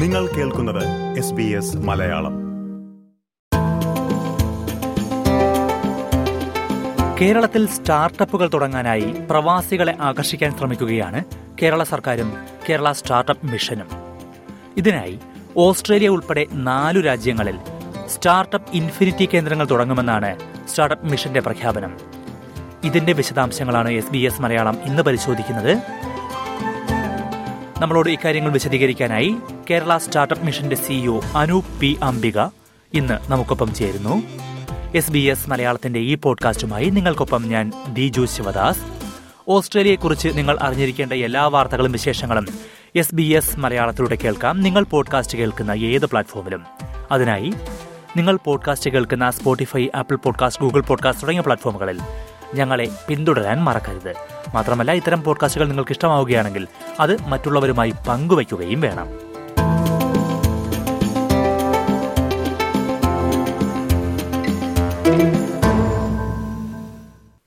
നിങ്ങൾ കേൾക്കുന്നത് S B S Malayalam. കേരളത്തിൽ സ്റ്റാർട്ടപ്പുകൾ തുടങ്ങാനായി പ്രവാസികളെ ആകർഷിക്കാൻ ശ്രമിക്കുകയാണ് കേരള സർക്കാരും കേരള സ്റ്റാർട്ടപ്പ് മിഷനും. ഇതിനായി ഓസ്ട്രേലിയ ഉൾപ്പെടെ നാലു രാജ്യങ്ങളിൽ സ്റ്റാർട്ടപ്പ് ഇൻഫിനിറ്റി കേന്ദ്രങ്ങൾ തുടങ്ങുമെന്നാണ് സ്റ്റാർട്ടപ്പ് മിഷന്റെ പ്രഖ്യാപനം. ഇതിന്റെ വിശദാംശങ്ങളാണ് എസ് ബി എസ് മലയാളം ഇന്ന് പരിശോധിക്കുന്നത്. നമ്മളോട് ഇക്കാര്യങ്ങൾ വിശദീകരിക്കാനായി കേരള സ്റ്റാർട്ടപ്പ് മിഷന്റെ സിഇഒ അനൂപ് പി അംബിക ഇന്ന് നമുക്കൊപ്പം ചേരുന്നു. എസ് ബി എസ് മലയാളത്തിന്റെ ഈ പോഡ്കാസ്റ്റുമായി നിങ്ങൾക്കൊപ്പം ഞാൻ ദിജു ശിവദാസ്. ഓസ്ട്രേലിയയെക്കുറിച്ച് നിങ്ങൾ അറിഞ്ഞിരിക്കേണ്ട എല്ലാ വാർത്തകളും വിശേഷങ്ങളും എസ് ബി എസ് മലയാളത്തിലൂടെ കേൾക്കാം. നിങ്ങൾ പോഡ്കാസ്റ്റ് കേൾക്കുന്ന ഏത് പ്ലാറ്റ്ഫോമിലും. അതിനായി നിങ്ങൾ പോഡ്കാസ്റ്റ് കേൾക്കുന്ന Spotify Apple podcast Google podcast തുടങ്ങിയ പ്ലാറ്റ്ഫോമുകളിൽ ഞങ്ങളെ പിന്തുടരാൻ മറക്കരുത്. മാത്രമല്ല ഇത്തരം പോഡ്കാസ്റ്റുകൾ നിങ്ങൾക്ക് ഇഷ്ടമാവുകയാണെങ്കിൽ അത് മറ്റുള്ളവരുമായി പങ്കുവയ്ക്കുകയും വേണം.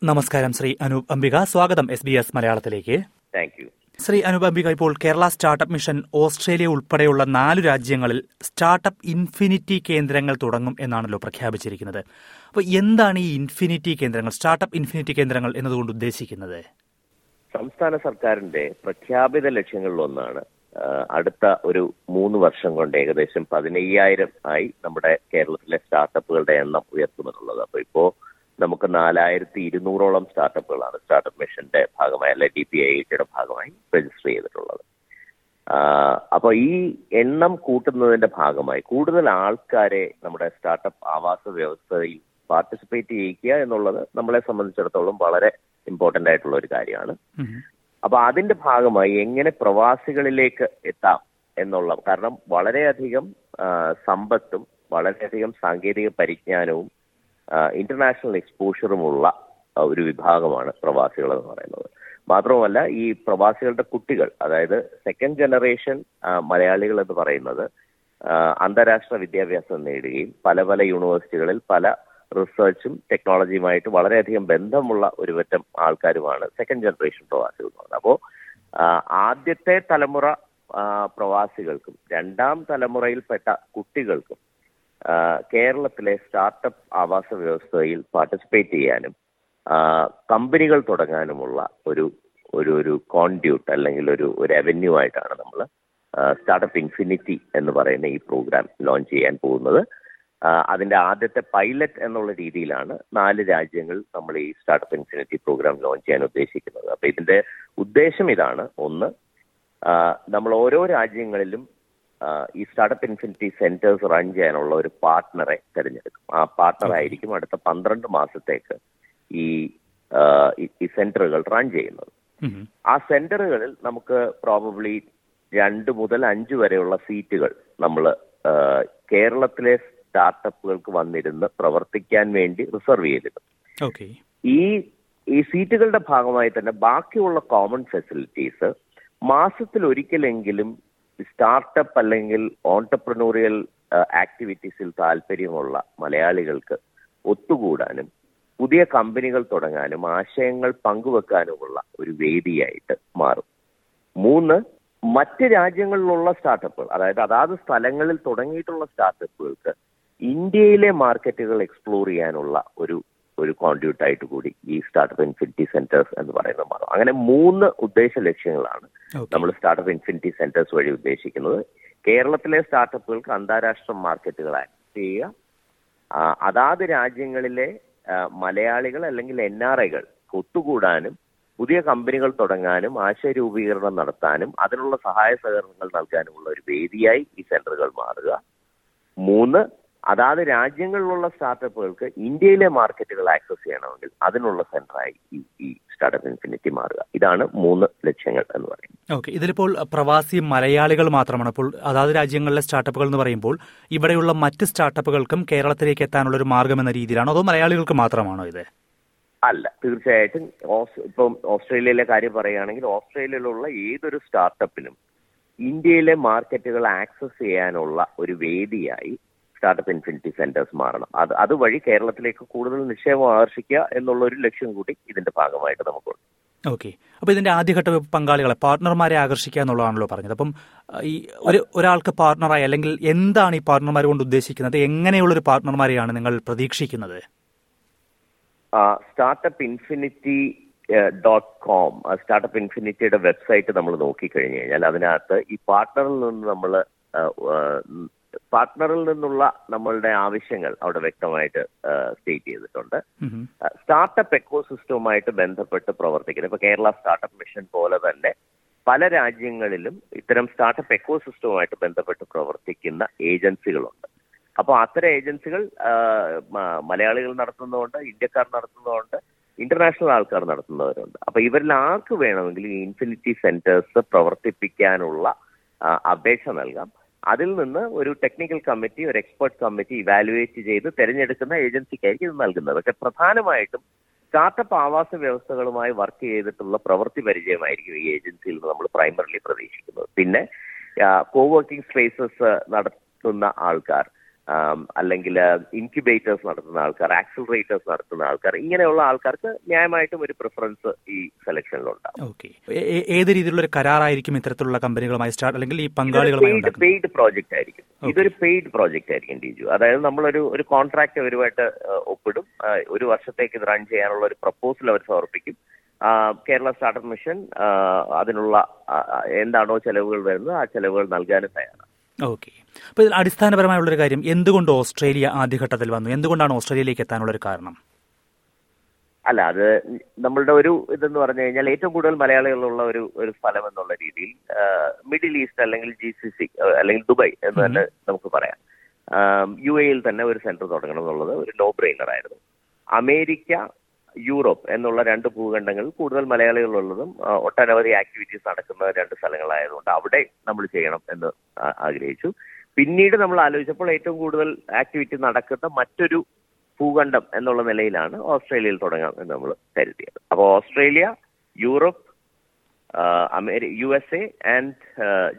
നമസ്കാരം ശ്രീ അനൂപ് അംബിക. സ്വാഗതം എസ് ബി എസ് മലയാളത്തിലേക്ക്. താങ്ക് യു ശ്രീ അനുപംബിക ഇപ്പോൾ കേരള സ്റ്റാർട്ടപ്പ് മിഷൻ ഓസ്ട്രേലിയ ഉൾപ്പെടെയുള്ള നാല് രാജ്യങ്ങളിൽ സ്റ്റാർട്ടപ്പ് ഇൻഫിനിറ്റി കേന്ദ്രങ്ങൾ തുടങ്ങും എന്നാണല്ലോ പ്രഖ്യാപിച്ചിരിക്കുന്നത്. അപ്പോൾ എന്താണ് ഈ ഇൻഫിനിറ്റി കേന്ദ്രങ്ങൾ സ്റ്റാർട്ടപ്പ് ഇൻഫിനിറ്റി കേന്ദ്രങ്ങൾ എന്നതുകൊണ്ട് ഉദ്ദേശിക്കുന്നത്? സംസ്ഥാന സർക്കാരിന്റെ പ്രഖ്യാപിത ലക്ഷ്യങ്ങളിലൊന്നാണ് ഒന്നാണ് അടുത്ത ഒരു മൂന്ന് വർഷം കൊണ്ട് ഏകദേശം പതിനയ്യായിരം ആയി നമ്മുടെ കേരളത്തിലെ സ്റ്റാർട്ടപ്പുകളുടെ എണ്ണം ഉയർത്തുമെന്നുള്ളത്. അപ്പൊ ഇപ്പോ നമുക്ക് നാലായിരത്തി ഇരുന്നൂറോളം സ്റ്റാർട്ടപ്പുകളാണ്. സ്റ്റാർട്ടപ്പ് മിഷന്റെ ഭാഗമായി അല്ലെ ഡി പി ഐ ടിയുടെ ഭാഗമായി രജിസ്റ്റർ ചെയ്തിട്ടുള്ളത്. അപ്പൊ ഈ എണ്ണം കൂട്ടുന്നതിന്റെ ഭാഗമായി കൂടുതൽ ആൾക്കാരെ നമ്മുടെ സ്റ്റാർട്ടപ്പ് ആവാസ വ്യവസ്ഥയിൽ പാർട്ടിസിപ്പേറ്റ് ചെയ്യിക്കുക എന്നുള്ളത് നമ്മളെ സംബന്ധിച്ചിടത്തോളം വളരെ ഇമ്പോർട്ടന്റ് ആയിട്ടുള്ള ഒരു കാര്യമാണ്. അപ്പൊ അതിന്റെ ഭാഗമായി എങ്ങനെ പ്രവാസികളിലേക്ക് എത്താം എന്നുള്ള കാരണം വളരെയധികം സമ്പത്തും വളരെയധികം സാങ്കേതിക പരിജ്ഞാനവും ഇന്റർനാഷണൽ എക്സ്പോഷറുമുള്ള ഒരു വിഭാഗമാണ് പ്രവാസികൾ എന്ന് പറയുന്നത്. മാത്രവുമല്ല ഈ പ്രവാസികളുടെ കുട്ടികൾ അതായത് സെക്കൻഡ് ജനറേഷൻ മലയാളികൾ എന്ന് പറയുന്നത് അന്താരാഷ്ട്ര വിദ്യാഭ്യാസം നേടുകയും പല പല യൂണിവേഴ്സിറ്റികളിൽ പല റിസർച്ചും ടെക്നോളജിയുമായിട്ട് വളരെയധികം ബന്ധമുള്ള ഒരു പറ്റം ആൾക്കാരുമാണ് സെക്കൻഡ് ജനറേഷൻ പ്രവാസികൾ എന്ന് പറയുന്നത്. അപ്പോൾ ആദ്യത്തെ തലമുറ പ്രവാസികൾക്കും രണ്ടാം തലമുറയിൽപ്പെട്ട കുട്ടികൾക്കും കേരളത്തിലെ സ്റ്റാർട്ടപ്പ് ആവാസ വ്യവസ്ഥയിൽ പാർട്ടിസിപ്പേറ്റ് ചെയ്യാനും കമ്പനികൾ തുടങ്ങാനുമുള്ള ഒരു ഒരു ഒരു കോൺഡ്യൂട്ട് അല്ലെങ്കിൽ ഒരു ഒരു അവന്യൂ ആയിട്ടാണ് നമ്മൾ സ്റ്റാർട്ടപ്പ് ഇൻഫിനിറ്റി എന്ന് പറയുന്ന ഈ പ്രോഗ്രാം ലോഞ്ച് ചെയ്യാൻ പോകുന്നത്. അതിന്റെ ആദ്യത്തെ പൈലറ്റ് എന്നുള്ള രീതിയിലാണ് നാല് രാജ്യങ്ങൾ നമ്മൾ ഈ സ്റ്റാർട്ടപ്പ് ഇൻഫിനിറ്റി പ്രോഗ്രാം ലോഞ്ച് ചെയ്യാൻ ഉദ്ദേശിക്കുന്നത്. അപ്പൊ ഇതിന്റെ ഉദ്ദേശം ഇതാണ്. ഒന്ന് നമ്മൾ ഓരോ രാജ്യങ്ങളിലും ഈ സ്റ്റാർട്ടപ്പ് ഇൻഫിനിറ്റി സെന്റേഴ്സ് റൺ ചെയ്യാനുള്ള ഒരു പാർട്ട്ണറെ തിരഞ്ഞെടുക്കും. ആ പാർട്ട്ണർ ആയിരിക്കും അടുത്ത പന്ത്രണ്ട് മാസത്തേക്ക് ഈ ഈ- സെന്ററുകൾ റൺ ചെയ്യുന്നത്. ആ സെന്ററുകളിൽ നമുക്ക് പ്രോബബ്ലി രണ്ട് മുതൽ അഞ്ച് വരെയുള്ള സീറ്റുകൾ നമ്മൾ കേരളത്തിലെ സ്റ്റാർട്ടപ്പുകൾക്ക് വന്നിരുന്ന് പ്രവർത്തിക്കാൻ വേണ്ടി റിസർവ് ഓക്കെ ഈ ഈ സീറ്റുകളുടെ ഭാഗമായി തന്നെ ബാക്കിയുള്ള കോമൺ ഫെസിലിറ്റീസ് മാസത്തിൽ ഒരിക്കലെങ്കിലും സ്റ്റാർട്ടപ്പ് അല്ലെങ്കിൽ ഓണ്ടർപ്രണൂറിയൽ ആക്ടിവിറ്റീസിൽ താല്പര്യമുള്ള മലയാളികൾക്ക് ഒത്തുകൂടാനും പുതിയ കമ്പനികൾ തുടങ്ങാനും ആശയങ്ങൾ പങ്കുവെക്കാനുമുള്ള ഒരു വേദിയായിട്ട് മാറും. മൂന്ന് മറ്റ് രാജ്യങ്ങളിലുള്ള സ്റ്റാർട്ടപ്പുകൾ അതായത് അതാത് സ്ഥലങ്ങളിൽ തുടങ്ങിയിട്ടുള്ള സ്റ്റാർട്ടപ്പുകൾക്ക് ഇന്ത്യയിലെ മാർക്കറ്റുകൾ എക്സ്പ്ലോർ ചെയ്യാനുള്ള ഒരു ഒരു കോൺട്രിബ്യൂട്ട് ആയിട്ട് കൂടി ഈ സ്റ്റാർട്ടപ്പ് ഇൻഫിനിറ്റി സെന്റേഴ്സ് എന്ന് പറയുന്നത് മാറും. അങ്ങനെ മൂന്ന് ഉദ്ദേശ ലക്ഷ്യങ്ങളാണ് നമ്മൾ സ്റ്റാർട്ടപ്പ് ഇൻഫിനിറ്റി സെന്റേഴ്സ് വഴി ഉദ്ദേശിക്കുന്നത് കേരളത്തിലെ സ്റ്റാർട്ടപ്പുകൾക്ക് അന്താരാഷ്ട്ര മാർക്കറ്റുകൾ ആക്സസ് ചെയ്യുക. അതാത് രാജ്യങ്ങളിലെ മലയാളികൾ അല്ലെങ്കിൽ എൻ ആർ ഐകൾ ഒത്തുകൂടാനും പുതിയ കമ്പനികൾ തുടങ്ങാനും ആശയ രൂപീകരണം നടത്താനും അതിനുള്ള സഹായ സഹകരണങ്ങൾ നൽകാനുമുള്ള ഒരു വേദിയായി ഈ സെന്ററുകൾ മാറുക. മൂന്ന് അതാത് രാജ്യങ്ങളിലുള്ള സ്റ്റാർട്ടപ്പുകൾക്ക് ഇന്ത്യയിലെ മാർക്കറ്റുകൾ ആക്സസ് ചെയ്യണമെങ്കിൽ അതിനുള്ള സെന്ററായി ഈ ഈ സ്റ്റാർട്ടപ്പ് ഇൻഫിനിറ്റി മാറുക. ഇതാണ് മൂന്ന് ലക്ഷ്യങ്ങൾ എന്ന് പറയുന്നത്. ഓക്കെ ഇതിലിപ്പോൾ പ്രവാസി മലയാളികൾ മാത്രമാണ്. അപ്പോൾ അതാത് രാജ്യങ്ങളിലെ സ്റ്റാർട്ടപ്പുകൾ എന്ന് പറയുമ്പോൾ ഇവിടെയുള്ള മറ്റ് സ്റ്റാർട്ടപ്പുകൾക്കും കേരളത്തിലേക്ക് എത്താനുള്ള ഒരു മാർഗം എന്ന രീതിയിലാണോ? അതോ മലയാളികൾക്ക് മാത്രമാണോ ഇത്? അല്ല തീർച്ചയായിട്ടും ഇപ്പം ഓസ്ട്രേലിയയിലെ കാര്യം പറയുകയാണെങ്കിൽ ഓസ്ട്രേലിയയിലുള്ള ഏതൊരു സ്റ്റാർട്ടപ്പിനും ഇന്ത്യയിലെ മാർക്കറ്റുകൾ ആക്സസ് ചെയ്യാനുള്ള ഒരു വേദിയായി സ്റ്റാർട്ടപ്പ് ഇൻഫിനിറ്റി സെന്റേഴ്സ് മാറണം. അത് അതുവഴി കേരളത്തിലേക്ക് കൂടുതൽ നിക്ഷേപം ആകർഷിക്കുക എന്നുള്ള ഒരു ലക്ഷ്യം കൂടി ഇതിന്റെ ഭാഗമായിട്ട് നമുക്കുണ്ട്. ഓക്കെ അപ്പോൾ ഇതിന്റെ ആദ്യഘട്ട പങ്കാളികളെ പാർട്ണർമാരെ ആകർഷിക്കുക എന്നുള്ളതാണല്ലോ പറഞ്ഞത്. അപ്പം ഈ ഒരു ഒരാൾക്ക് പാർട്ണറായി അല്ലെങ്കിൽ എന്താണ് ഈ പാർട്ണർമാർ കൊണ്ട് ഉദ്ദേശിക്കുന്നത്? എങ്ങനെയുള്ള ഒരു പാർട്ണർമാരെയാണ് നിങ്ങൾ പ്രതീക്ഷിക്കുന്നത്? Startup infinity dot com startup ഇൻഫിനിറ്റിയുടെ website നമ്മൾ നോക്കിക്കഴിഞ്ഞു കഴിഞ്ഞാൽ അതിനകത്ത് ഈ പാർട്ട്ണറിൽ നിന്ന് നമ്മൾ പാർട്ട്ണറിൽ നിന്നുള്ള നമ്മളുടെ ആവശ്യങ്ങൾ അവിടെ വ്യക്തമായിട്ട് സ്റ്റേറ്റ് ചെയ്തിട്ടുണ്ട്. സ്റ്റാർട്ടപ്പ് എക്കോസിസ്റ്റവുമായിട്ട് ബന്ധപ്പെട്ട് പ്രവർത്തിക്കുന്നത് ഇപ്പൊ കേരള സ്റ്റാർട്ടപ്പ് മിഷൻ പോലെ തന്നെ പല രാജ്യങ്ങളിലും ഇത്തരം സ്റ്റാർട്ടപ്പ് എക്കോസിസ്റ്റവുമായിട്ട് ബന്ധപ്പെട്ട് പ്രവർത്തിക്കുന്ന ഏജൻസികളുണ്ട്. അപ്പോൾ അത്തരം ഏജൻസികൾ മലയാളികൾ നടത്തുന്നതുകൊണ്ട് ഇന്ത്യക്കാർ നടത്തുന്നതുകൊണ്ട് ഇന്റർനാഷണൽ ആൾക്കാർ നടത്തുന്നവരുണ്ട്. അപ്പൊ ഇവരിൽ ആർക്ക് വേണമെങ്കിലും ഈ ഇൻഫിനിറ്റി സെന്റേഴ്സ് പ്രവർത്തിപ്പിക്കാനുള്ള അപേക്ഷ നൽകാം. അതിൽ നിന്ന് ഒരു ടെക്നിക്കൽ കമ്മിറ്റി ഒരു എക്സ്പെർട്ട് കമ്മിറ്റി ഇവാലുവേറ്റ് ചെയ്ത് തിരഞ്ഞെടുക്കുന്ന ഏജൻസിക്കായിരിക്കും ഇത് നൽകുന്നത്. പക്ഷെ പ്രധാനമായിട്ടും സ്റ്റാർട്ടപ്പ് ആവാസ വ്യവസ്ഥകളുമായി വർക്ക് ചെയ്തിട്ടുള്ള പ്രവൃത്തി പരിചയമായിരിക്കും ഈ ഏജൻസിയിൽ നിന്ന് നമ്മൾ പ്രൈമറിലി പ്രതീക്ഷിക്കുന്നത്. പിന്നെ കോവർക്കിംഗ് സ്പേസസ് നടത്തുന്ന ആൾക്കാർ. അല്ലെങ്കിൽ ഇൻക്യുബേറ്റേഴ്സ് നടത്തുന്ന ആൾക്കാർ ആക്സിലറേറ്റേഴ്സ് നടത്തുന്ന ആൾക്കാർ ഇങ്ങനെയുള്ള ആൾക്കാർക്ക് ന്യായമായിട്ടും ഒരു പ്രിഫറൻസ് ഈ സെലക്ഷനിലുണ്ട് ഓക്കെ ഏത് രീതിയിലുള്ള ഒരു കരാറായിരിക്കും ഇത്തരത്തിലുള്ള കമ്പനികളുമായി സ്റ്റാർട്ട് അല്ലെങ്കിൽ ഈ പങ്കാളികളുമായി പെയ്ഡ് പ്രോജക്റ്റ് ആയിരിക്കും. ഇതൊരു പെയ്ഡ് പ്രോജക്റ്റ് ആയിരിക്കും ഡിജു. അതായത് നമ്മളൊരു ഒരു കോൺട്രാക്ട് അവരുമായിട്ട് ഒപ്പിടും. ഒരു വർഷത്തേക്ക് ഇത് റൺ ചെയ്യാനുള്ള ഒരു പ്രപ്പോസൽ അവർ സമർപ്പിക്കും. കേരള സ്റ്റാർട്ടപ്പ് മിഷൻ അതിനുള്ള എന്താണോ ചെലവുകൾ വരുന്നത് ആ ചെലവുകൾ നൽകാനും തയ്യാറാണ്. ഓക്കെ. അപ്പോൾ ഇതിൽ അടിസ്ഥാനപരമായുള്ളൊരു കാര്യം എന്തുകൊണ്ട് ഓസ്ട്രേലിയ ആദ്യഘട്ടത്തിൽ വന്നു? എന്തുകൊണ്ടാണ് ഓസ്ട്രേലിയയിലേക്ക് എത്താനുള്ള ഒരു കാരണം? അല്ല അത് നമ്മളുടെ ഒരു ഇതെന്ന് പറഞ്ഞു കഴിഞ്ഞാൽ ഏറ്റവും കൂടുതൽ മലയാളികളുള്ള ഒരു ഒരു സ്ഥലം എന്നുള്ള രീതിയിൽ മിഡിൽ ഈസ്റ്റ് അല്ലെങ്കിൽ ജി സി സി അല്ലെങ്കിൽ ദുബായ് എന്ന് തന്നെ നമുക്ക് പറയാം. യു എയിൽ തന്നെ ഒരു സെന്റർ തുടങ്ങണം എന്നുള്ളത് ഒരു നോ ബ്രെയിനർ ആയിരുന്നു അമേരിക്ക യൂറോപ്പ് എന്നുള്ള രണ്ട് ഭൂഖണ്ഡങ്ങൾ കൂടുതൽ മലയാളികൾ ഉള്ളതും ഒട്ടനവധി ആക്ടിവിറ്റീസ് നടക്കുന്ന രണ്ട് സ്ഥലങ്ങളായതുകൊണ്ട് അവിടെ നമ്മൾ ചെയ്യണം എന്ന് ആഗ്രഹിച്ചു. പിന്നീട് നമ്മൾ ആലോചിച്ചപ്പോൾ ഏറ്റവും കൂടുതൽ ആക്ടിവിറ്റി നടക്കുന്ന മറ്റൊരു ഭൂഖണ്ഡം എന്നുള്ള നിലയിലാണ് ഓസ്ട്രേലിയയിൽ തുടങ്ങാം എന്ന് നമ്മൾ കരുതിയത്. അപ്പോൾ Australia Europe അമേരി U S A and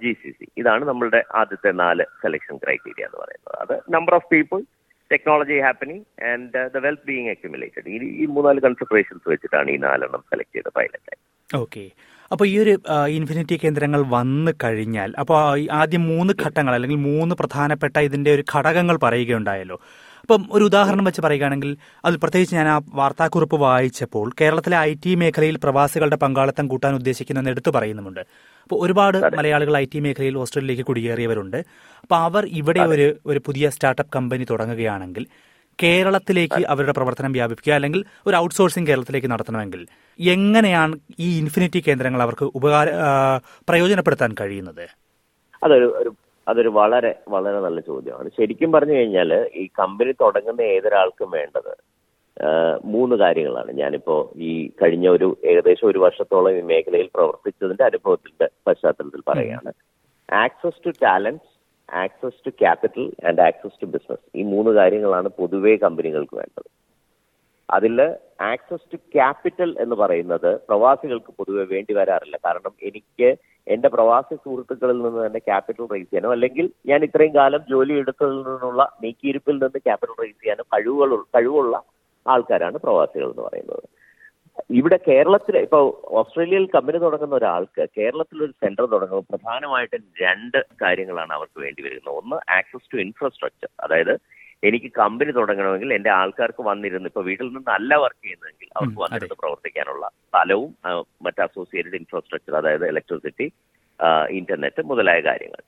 G C C. ഇതാണ് നമ്മളുടെ ആദ്യത്തെ നാല് സെലക്ഷൻ ക്രൈറ്റീരിയ എന്ന് പറയുന്നത്. അത് number of people technology happening and the wealth being accumulated ഈ ഈ മൂന്നാൽ കൺസിഡറേഷൻസ് വെച്ചിട്ടാണ് ഈ നാലെണ്ണം സെലക്ട് ചെയ്ത പൈലറ്റ് ഓക്കെ അപ്പോൾ ഈ ഒരു ഇൻഫിനിറ്റി കേന്ദ്രങ്ങൾ വന്നു കഴിഞ്ഞാൽ അപ്പോൾ ആദ്യം മൂന്ന് ഘട്ടങ്ങൾ അല്ലെങ്കിൽ മൂന്ന് പ്രധാനപ്പെട്ട ഇതിന്റെ ഒരു ഘടകങ്ങൾ പറയുകയുണ്ടായല്ലോ. അപ്പം ഒരു ഉദാഹരണം വെച്ച് പറയുകയാണെങ്കിൽ അതിൽ പ്രത്യേകിച്ച് ഞാൻ ആ വാർത്താക്കുറിപ്പ് വായിച്ചപ്പോൾ കേരളത്തിലെ ഐ ടി മേഖലയിൽ പ്രവാസികളുടെ പങ്കാളിത്തം കൂട്ടാൻ ഉദ്ദേശിക്കുന്നെന്ന് എടുത്തു പറയുന്നുമുണ്ട്. അപ്പോൾ ഒരുപാട് മലയാളികൾ ഐ ടി മേഖലയിൽ ഓസ്ട്രേലിയയിലേക്ക് കുടിയേറിയവരുണ്ട്. അപ്പോൾ അവർ ഇവിടെ ഒരു ഒരു പുതിയ സ്റ്റാർട്ടപ്പ് കമ്പനി തുടങ്ങുകയാണെങ്കിൽ കേരളത്തിലേക്ക് അവരുടെ പ്രവർത്തനം വ്യാപിപ്പിക്കുക അല്ലെങ്കിൽ ഒരു ഔട്ട്സോഴ്സിംഗ് കേരളത്തിലേക്ക് നടത്തണമെങ്കിൽ എങ്ങനെയാണ് ഈ ഇൻഫിനിറ്റി കേന്ദ്രങ്ങൾ അവർക്ക് ഉപകാര പ്രയോജനപ്പെടുത്താൻ കഴിയുന്നത്? അതൊരു ഒരു അതൊരു വളരെ വളരെ നല്ല ചോദ്യമാണ്. ശരിക്കും പറഞ്ഞു കഴിഞ്ഞാൽ ഈ കമ്പനി തുടങ്ങുന്ന ഏതൊരാൾക്കും വേണ്ടത് മൂന്ന് കാര്യങ്ങളാണ്. ഞാനിപ്പോ ഈ കഴിഞ്ഞ ഒരു ഏകദേശം ഒരു വർഷത്തോളം ഈ മേഖലയിൽ പ്രവർത്തിച്ചതിന്റെ അനുഭവത്തിന്റെ പശ്ചാത്തലത്തിൽ പറയുകയാണ്. Access to talent access to capital and access to business ഈ മൂന്ന് കാര്യങ്ങളാണ് പൊതുവേ കമ്പനികൾക്ക് വേണ്ടത്. അതിൽ ആക്സസ് ടു ക്യാപിറ്റൽ എന്ന് പറയുന്നത് പ്രവാസികൾക്ക് പൊതുവെ വേണ്ടി വരാറില്ല. കാരണം എനിക്ക് എന്റെ പ്രവാസി സുഹൃത്തുക്കളിൽ നിന്ന് തന്നെ ക്യാപിറ്റൽ റേസ് ചെയ്യാനോ അല്ലെങ്കിൽ ഞാൻ ഇത്രയും കാലം ജോലി എടുത്തതിൽ നിന്നുള്ള നീക്കിയിരിപ്പിൽ നിന്ന് ക്യാപിറ്റൽ റേസ് ചെയ്യാനോ കഴിവുകൾ കഴിവുള്ള ആൾക്കാരാണ് പ്രവാസികൾ എന്ന് പറയുന്നത്. ഇവിടെ കേരളത്തിൽ ഇപ്പൊ ഓസ്ട്രേലിയയിൽ കമ്പനി തുടങ്ങുന്ന ഒരാൾക്ക് കേരളത്തിൽ ഒരു സെന്റർ തുടങ്ങുമ്പോൾ പ്രധാനമായിട്ടും രണ്ട് കാര്യങ്ങളാണ് അവർക്ക് വേണ്ടി വരുന്നത്. ഒന്ന് ആക്സസ് ടു ഇൻഫ്രാസ്ട്രക്ചർ അതായത് എനിക്ക് കമ്പനി തുടങ്ങണമെങ്കിൽ എന്റെ ആൾക്കാർക്ക് വന്നിരുന്ന് ഇപ്പൊ വീട്ടിൽ നിന്നല്ല വർക്ക് ചെയ്യുന്നതെങ്കിൽ അവർക്ക് വന്നിരുന്ന് പ്രവർത്തിക്കാനുള്ള സ്ഥലവും മറ്റ് അസോസിയേറ്റഡ് ഇൻഫ്രാസ്ട്രക്ചർ അതായത് ഇലക്ട്രിസിറ്റി ഇന്റർനെറ്റ് മുതലായ കാര്യങ്ങൾ.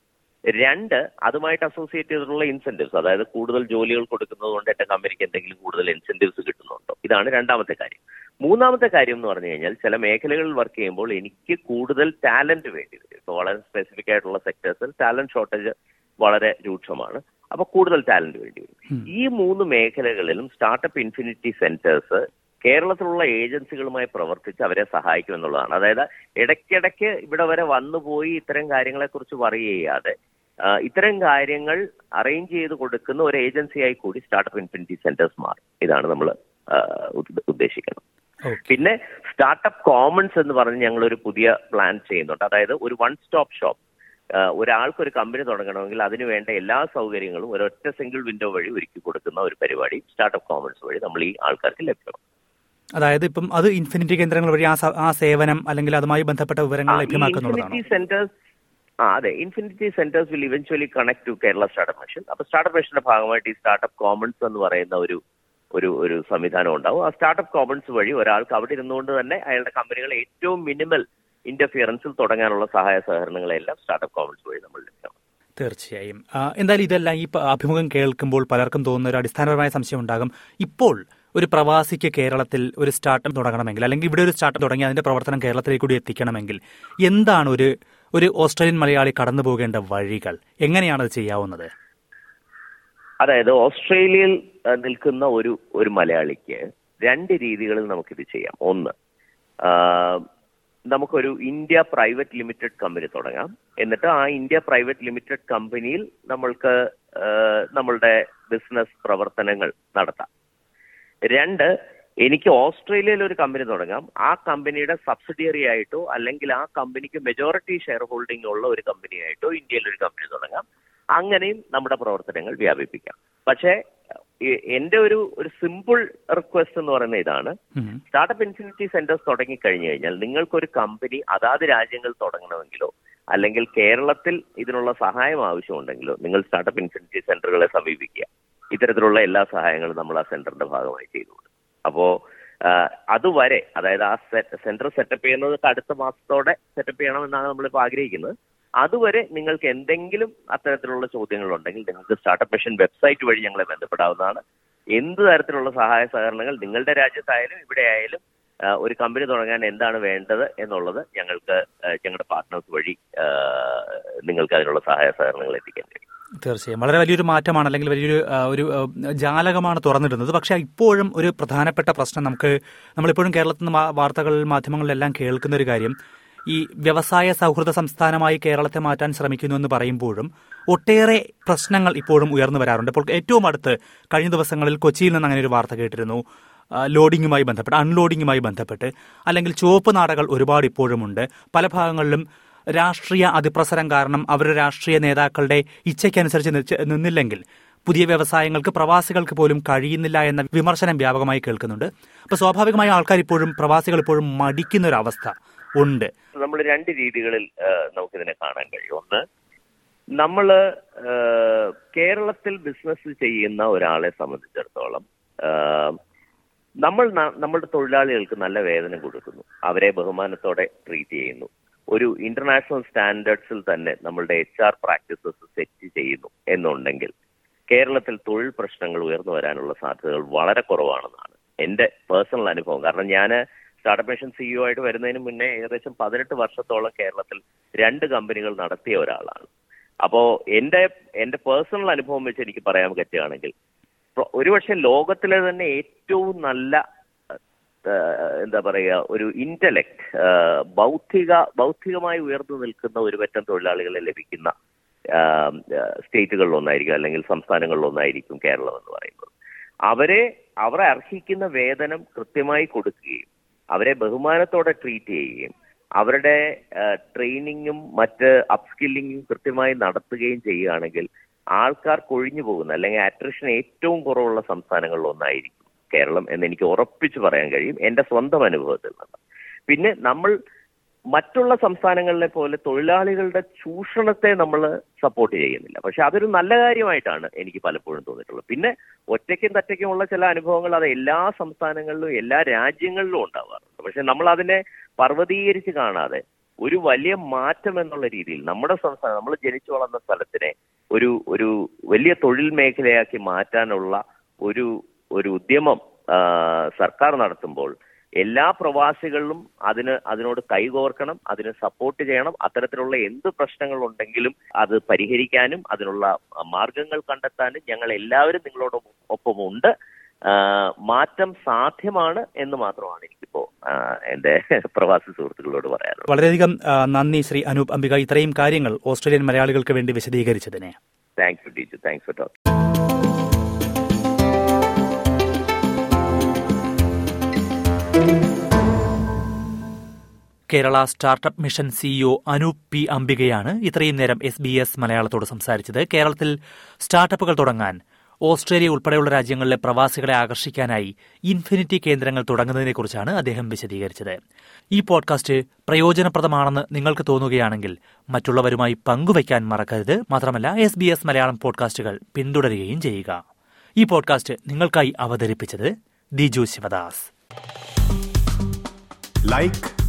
രണ്ട് അതുമായിട്ട് അസോസിയേറ്റ് ചെയ്തിട്ടുള്ള ഇൻസെന്റീവ്സ് അതായത് കൂടുതൽ ജോലികൾ കൊടുക്കുന്നത് കൊണ്ട് എന്റെ കമ്പനിക്ക് എന്തെങ്കിലും കൂടുതൽ ഇൻസെന്റീവ്സ് കിട്ടുന്നുണ്ടോ? ഇതാണ് രണ്ടാമത്തെ കാര്യം. മൂന്നാമത്തെ കാര്യം എന്ന് പറഞ്ഞു കഴിഞ്ഞാൽ ചില മേഖലകളിൽ വർക്ക് ചെയ്യുമ്പോൾ എനിക്ക് കൂടുതൽ ടാലന്റ് വേണ്ടി വരും. ഇപ്പോൾ വളരെ സ്പെസിഫിക് ആയിട്ടുള്ള സെക്ടേഴ്സിൽ ടാലന്റ് ഷോർട്ടേജ് വളരെ രൂക്ഷമാണ്. അപ്പൊ കൂടുതൽ ടാലന്റ് വേണ്ടി വരും. ഈ മൂന്ന് മേഖലകളിലും സ്റ്റാർട്ടപ്പ് ഇൻഫിനിറ്റി സെന്റേഴ്സ് കേരളത്തിലുള്ള ഏജൻസികളുമായി പ്രവർത്തിച്ച് അവരെ സഹായിക്കും എന്നുള്ളതാണ് അതായത് ഇടയ്ക്കിടയ്ക്ക് ഇവിടെ വരെ വന്നുപോയി ഇത്തരം കാര്യങ്ങളെ കുറിച്ച് ചെയ്യാതെ ഇത്തരം കാര്യങ്ങൾ അറേഞ്ച് ചെയ്ത് കൊടുക്കുന്ന ഒരു ഏജൻസിയായി കൂടി സ്റ്റാർട്ടപ്പ് ഇൻഫിനിറ്റി സെന്റേഴ്സ് മാറും. ഇതാണ് നമ്മൾ ഉദ്ദേശിക്കുന്നത്. പിന്നെ സ്റ്റാർട്ടപ്പ് കോമൺസ് എന്ന് പറഞ്ഞ് ഞങ്ങൾ ഒരു പുതിയ പ്ലാൻ ചെയ്യുന്നുണ്ട്. അതായത് ഒരു വൺ സ്റ്റോപ്പ് ഷോപ്പ് ഒരാൾക്ക് ഒരു കമ്പനി തുടങ്ങണമെങ്കിൽ അതിന് വേണ്ട എല്ലാ സൗകര്യങ്ങളും ഒരൊറ്റ സിംഗിൾ വിൻഡോ വഴി ഒരുക്കി കൊടുക്കുന്ന ഒരു പരിപാടി സ്റ്റാർട്ടപ്പ് കോമൺസ് വഴി നമ്മൾ ഈ ആൾക്കാർക്ക് ലഭ്യമാണ് അതായത് ഇപ്പം അത് ഇൻഫിനിറ്റി കേന്ദ്രങ്ങൾ വഴി ആ സേവനം അല്ലെങ്കിൽ അതുമായി ബന്ധപ്പെട്ട വിവരങ്ങൾ ലഭ്യമാക്കുന്നുള്ളതാണോ? സെന്റേഴ്സ് ആ അതെ infinity centres will eventually connect to Kerala startup mission അപ്പൊ സ്റ്റാർട്ടപ്പ് മിഷന്റെ ഭാഗമായിട്ട് ഈ സ്റ്റാർട്ടപ്പ് കോമൺസ് എന്ന് പറയുന്ന ഒരു ഒരു ഒരു സംവിധാനം ഉണ്ടാവും. ആ സ്റ്റാർട്ടപ്പ് കോമൺസ് വഴി ഒരാൾക്ക് അവിടെ ഇരുന്നുകൊണ്ട് തന്നെ അയാളുടെ കമ്പനികൾ ഏറ്റവും മിനിമൽ ഇന്റർഫിയറൻസിൽ തുടങ്ങാനുള്ള സഹായ സഹകരണങ്ങളെല്ലാം സ്റ്റാർട്ടപ്പ് കോമൺസ് വഴി നമ്മൾ ലഭ്യമാണ് തീർച്ചയായും. എന്തായാലും ഇതെല്ലാം ഈ അഭിമുഖം കേൾക്കുമ്പോൾ പലർക്കും തോന്നുന്ന ഒരു അടിസ്ഥാനപരമായ സംശയം ഉണ്ടാകും. ഇപ്പോൾ ഒരു പ്രവാസിക്ക് കേരളത്തിൽ ഒരു സ്റ്റാർട്ടപ്പ് തുടങ്ങണമെങ്കിൽ അല്ലെങ്കിൽ ഇവിടെ ഒരു സ്റ്റാർട്ടപ്പ് തുടങ്ങി അതിന്റെ പ്രവർത്തനം കേരളത്തിലേക്ക് കൂടി എത്തിക്കണമെങ്കിൽ എന്താണ് ഒരു ഒരു ഓസ്ട്രേലിയൻ മലയാളി കടന്നു പോകേണ്ട വഴികൾ? എങ്ങനെയാണ് അത് ചെയ്യാവുന്നത്? അതായത് ഓസ്ട്രേലിയയിൽ നിൽക്കുന്ന ഒരു ഒരു മലയാളിക്ക് രണ്ട് രീതികളിൽ നമുക്കിത് ചെയ്യാം. ഒന്ന് നമുക്കൊരു ഇന്ത്യ പ്രൈവറ്റ് ലിമിറ്റഡ് കമ്പനി തുടങ്ങാം. എന്നിട്ട് ആ ഇന്ത്യ പ്രൈവറ്റ് ലിമിറ്റഡ് കമ്പനിയിൽ നമ്മൾക്ക് നമ്മളുടെ ബിസിനസ് പ്രവർത്തനങ്ങൾ നടത്താം. രണ്ട് എനിക്ക് ഓസ്ട്രേലിയയിൽ ഒരു കമ്പനി തുടങ്ങാം. ആ കമ്പനിയുടെ സബ്സിഡിയറി ആയിട്ടോ അല്ലെങ്കിൽ ആ കമ്പനിക്ക് മെജോറിറ്റി ഷെയർ ഹോൾഡിംഗ് ഉള്ള ഒരു കമ്പനിയായിട്ടോ ഇന്ത്യയിൽ ഒരു കമ്പനി തുടങ്ങാം. അങ്ങനെയും നമ്മുടെ പ്രവർത്തനങ്ങൾ വ്യാപിപ്പിക്കാം. പക്ഷേ എന്റെ ഒരു ഒരു സിമ്പിൾ റിക്വസ്റ്റ് എന്ന് പറയുന്ന ഇതാണ്. സ്റ്റാർട്ടപ്പ് ഇൻഫിനിറ്റി സെന്റേഴ്സ് തുടങ്ങി കഴിഞ്ഞു കഴിഞ്ഞാൽ നിങ്ങൾക്കൊരു കമ്പനി അതാത് രാജ്യങ്ങൾ തുടങ്ങണമെങ്കിലോ അല്ലെങ്കിൽ കേരളത്തിൽ ഇതിനുള്ള സഹായം ആവശ്യമുണ്ടെങ്കിലോ നിങ്ങൾ സ്റ്റാർട്ടപ്പ് ഇൻഫിനിറ്റി സെന്ററുകളെ സമീപിക്കുക. ഇത്തരത്തിലുള്ള എല്ലാ സഹായങ്ങളും നമ്മൾ ആ സെന്ററിന്റെ ഭാഗമായി ചെയ്തു കൊടുക്കും അപ്പോ അതുവരെ അതായത് ആ സെന്റർ സെറ്റപ്പ് ചെയ്യുന്നത് അടുത്ത മാസത്തോടെ സെറ്റപ്പ് ചെയ്യണമെന്നാണ് നമ്മളിപ്പോൾ ആഗ്രഹിക്കുന്നത്. അതുവരെ നിങ്ങൾക്ക് എന്തെങ്കിലും അത്തരത്തിലുള്ള ചോദ്യങ്ങളുണ്ടെങ്കിൽ നിങ്ങൾക്ക് സ്റ്റാർട്ടപ്പ് മിഷൻ വെബ്സൈറ്റ് വഴി ഞങ്ങളെ ബന്ധപ്പെടാവുന്നതാണ്. എന്ത് തരത്തിലുള്ള സഹായ സഹകരണങ്ങൾ നിങ്ങളുടെ രാജ്യത്തായാലും ഇവിടെ ആയാലും ഒരു കമ്പനി തുടങ്ങാൻ എന്താണ് വേണ്ടത് എന്നുള്ളത് ഞങ്ങൾക്ക് ഞങ്ങളുടെ പാർട്ട്നേഴ്സ് വഴി നിങ്ങൾക്ക് അതിനുള്ള സഹായ സഹകരണങ്ങൾ എത്തിക്കാൻ കഴിയും. തീർച്ചയായും. വളരെ വലിയൊരു മാറ്റമാണ് അല്ലെങ്കിൽ വലിയൊരു ഒരു ജാലകമാണ് തുറന്നിടുന്നത്. പക്ഷേ ഇപ്പോഴും ഒരു പ്രധാനപ്പെട്ട പ്രശ്നം നമുക്ക് നമ്മളിപ്പോഴും കേരളത്തിൽ നിന്ന് വാർത്തകളിൽ മാധ്യമങ്ങളിലെല്ലാം കേൾക്കുന്ന ഒരു കാര്യം ഈ വ്യവസായ സൗഹൃദ സംസ്ഥാനമായി കേരളത്തെ മാറ്റാൻ ശ്രമിക്കുന്നു എന്ന് പറയുമ്പോഴും ഒട്ടേറെ പ്രശ്നങ്ങൾ ഇപ്പോഴും ഉയർന്നു വരാറുണ്ട്. ഇപ്പോൾ ഏറ്റവും അടുത്ത് കഴിഞ്ഞ ദിവസങ്ങളിൽ കൊച്ചിയിൽ നിന്ന് അങ്ങനെ ഒരു വാർത്ത കേട്ടിരുന്നു. ലോഡിങ്ങുമായി ബന്ധപ്പെട്ട് അൺലോഡിങ്ങുമായി ബന്ധപ്പെട്ട് അല്ലെങ്കിൽ ചുവപ്പ് നാടകൾ ഒരുപാട് ഇപ്പോഴുമുണ്ട് പല ഭാഗങ്ങളിലും രാഷ്ട്രീയ അതിപ്രസരം കാരണം അവരുടെ രാഷ്ട്രീയ നേതാക്കളുടെ ഇച്ഛയ്ക്കനുസരിച്ച് നിന്നില്ലെങ്കിൽ പുതിയ വ്യവസായങ്ങൾക്ക് പ്രവാസികൾക്ക് പോലും കഴിയുന്നില്ല എന്ന വിമർശനം വ്യാപകമായി കേൾക്കുന്നുണ്ട്. അപ്പൊ സ്വാഭാവികമായ ആൾക്കാർ ഇപ്പോഴും പ്രവാസികൾ ഇപ്പോഴും മടിക്കുന്ന ഒരു അവസ്ഥ ഉണ്ട്. നമ്മൾ രണ്ട് രീതികളിൽ നമുക്കിതിനെ കാണാൻ കഴിയും. ഒന്ന് നമ്മൾ കേരളത്തിൽ ബിസിനസ് ചെയ്യുന്ന ഒരാളെ സംബന്ധിച്ചിടത്തോളം നമ്മൾ നമ്മുടെ തൊഴിലാളികൾക്ക് നല്ല വേതനം കൊടുക്കുന്നു. അവരെ ബഹുമാനത്തോടെ ട്രീറ്റ് ചെയ്യുന്നു. ഒരു ഇന്റർനാഷണൽ സ്റ്റാൻഡേർഡ്സിൽ തന്നെ നമ്മളുടെ എച്ച് ആർ പ്രാക്ടീസസ് സെറ്റ് ചെയ്യുന്നു എന്നുണ്ടെങ്കിൽ കേരളത്തിൽ തൊഴിൽ പ്രശ്നങ്ങൾ ഉയർന്നു വരാനുള്ള സാധ്യതകൾ വളരെ കുറവാണെന്നാണ് എന്റെ പേഴ്സണൽ അനുഭവം. കാരണം ഞാൻ സ്റ്റാർട്ടപ്പ് മിഷൻ സിഇഒ ആയിട്ട് വരുന്നതിന് മുന്നേ ഏകദേശം പതിനെട്ട് വർഷത്തോളം കേരളത്തിൽ രണ്ട് കമ്പനികൾ നടത്തിയ ഒരാളാണ്. അപ്പോ എന്റെ എന്റെ പേഴ്സണൽ അനുഭവം വെച്ച് എനിക്ക് പറയാൻ പറ്റുകയാണെങ്കിൽ ഒരുപക്ഷെ ലോകത്തിലെ തന്നെ ഏറ്റവും നല്ല എന്താ പറയുക ഒരു ഇന്റലക്ട് ബൗദ്ധിക ബൗദ്ധികമായി ഉയർന്നു നിൽക്കുന്ന ഒരു പറ്റം തൊഴിലാളികളെ ലഭിക്കുന്ന സ്റ്റേറ്റുകളിലൊന്നായിരിക്കും അല്ലെങ്കിൽ സംസ്ഥാനങ്ങളിലൊന്നായിരിക്കും കേരളം എന്ന് പറയുന്നത്. അവരെ അവരെ അർഹിക്കുന്ന വേതനം കൃത്യമായി കൊടുക്കുകയും അവരെ ബഹുമാനത്തോടെ ട്രീറ്റ് ചെയ്യുകയും അവരുടെ ട്രെയിനിങ്ങും മറ്റ് അപ്സ്കില്ലിങ്ങും കൃത്യമായി നടത്തുകയും ചെയ്യുകയാണെങ്കിൽ ആൾക്കാർ കൊഴിഞ്ഞു പോകുന്ന അല്ലെങ്കിൽ അട്രിഷൻ ഏറ്റവും കുറവുള്ള സംസ്ഥാനങ്ങളിൽ ഒന്നായിരിക്കും കേരളം എന്ന് എനിക്ക് ഉറപ്പിച്ചു പറയാൻ കഴിയും. എന്റെ സ്വന്തം അനുഭവത്തിൽ നിന്ന്. പിന്നെ നമ്മൾ മറ്റുള്ള സംസ്ഥാനങ്ങളിലെ പോലെ തൊഴിലാളികളുടെ ചൂഷണത്തെ നമ്മൾ സപ്പോർട്ട് ചെയ്യുന്നില്ല. പക്ഷെ അതൊരു നല്ല കാര്യമായിട്ടാണ് എനിക്ക് പലപ്പോഴും തോന്നിയിട്ടുള്ളത്. പിന്നെ ഒറ്റയ്ക്കും തറ്റയ്ക്കുമുള്ള ചില അനുഭവങ്ങൾ അത് എല്ലാ സംസ്ഥാനങ്ങളിലും എല്ലാ രാജ്യങ്ങളിലും ഉണ്ടാവാറുണ്ട്. പക്ഷെ നമ്മൾ അതിനെ പർവതീകരിച്ച് കാണാതെ ഒരു വലിയ മാറ്റം എന്നുള്ള രീതിയിൽ നമ്മുടെ സംസ്ഥാനം നമ്മൾ ജനിച്ചു വളർന്ന സ്ഥലത്തിനെ ഒരു ഒരു വലിയ തൊഴിൽ മേഖലയാക്കി മാറ്റാനുള്ള ഒരു ഒരു ഉദ്യമം സർക്കാർ നടത്തുമ്പോൾ എല്ലാ പ്രവാസികളിലും അതിന് അതിനോട് കൈകോർക്കണം അതിന് സപ്പോർട്ട് ചെയ്യണം. അത്തരത്തിലുള്ള എന്ത് പ്രശ്നങ്ങൾ ഉണ്ടെങ്കിലും അത് പരിഹരിക്കാനും അതിനുള്ള മാർഗങ്ങൾ കണ്ടെത്താനും ഞങ്ങൾ എല്ലാവരും നിങ്ങളോട് ഒപ്പമുണ്ട് മാറ്റം സാധ്യമാണ് എന്ന് മാത്രമാണ് എനിക്കിപ്പോ എന്റെ പ്രവാസി സുഹൃത്തുക്കളോട് പറയാനുള്ളത്. വളരെയധികം നന്ദി ശ്രീ അനൂപ് അംബിക. ഇത്രയും കാര്യങ്ങൾ ഓസ്ട്രേലിയൻ മലയാളികൾക്ക് വേണ്ടി വിശദീകരിച്ചതിനെ. Thank you teacher. Thanks for talk Kerala startup mission CEO Anoop P അംബികയാണ് ഇത്രയും നേരം എസ് ബി എസ് മലയാളത്തോട് സംസാരിച്ചത്. കേരളത്തിൽ സ്റ്റാർട്ടപ്പുകൾ തുടങ്ങാൻ ഓസ്ട്രേലിയ ഉൾപ്പെടെയുള്ള രാജ്യങ്ങളിലെ പ്രവാസികളെ ആകർഷിക്കാനായി ഇൻഫിനിറ്റി കേന്ദ്രങ്ങൾ തുടങ്ങുന്നതിനെക്കുറിച്ചാണ് അദ്ദേഹം വിശദീകരിച്ചത്. ഈ പോഡ്കാസ്റ്റ് പ്രയോജനപ്രദമാണെന്ന് നിങ്ങൾക്ക് തോന്നുകയാണെങ്കിൽ മറ്റുള്ളവരുമായി പങ്കുവയ്ക്കാൻ മറക്കരുത്. മാത്രമല്ല എസ് ബി എസ് മലയാളം പോഡ്കാസ്റ്റുകൾ പിന്തുടരുകയും ചെയ്യുക. ഈ പോഡ്കാസ്റ്റ് നിങ്ങൾക്കായി അവതരിപ്പിച്ചത് Diju Sivadas. Like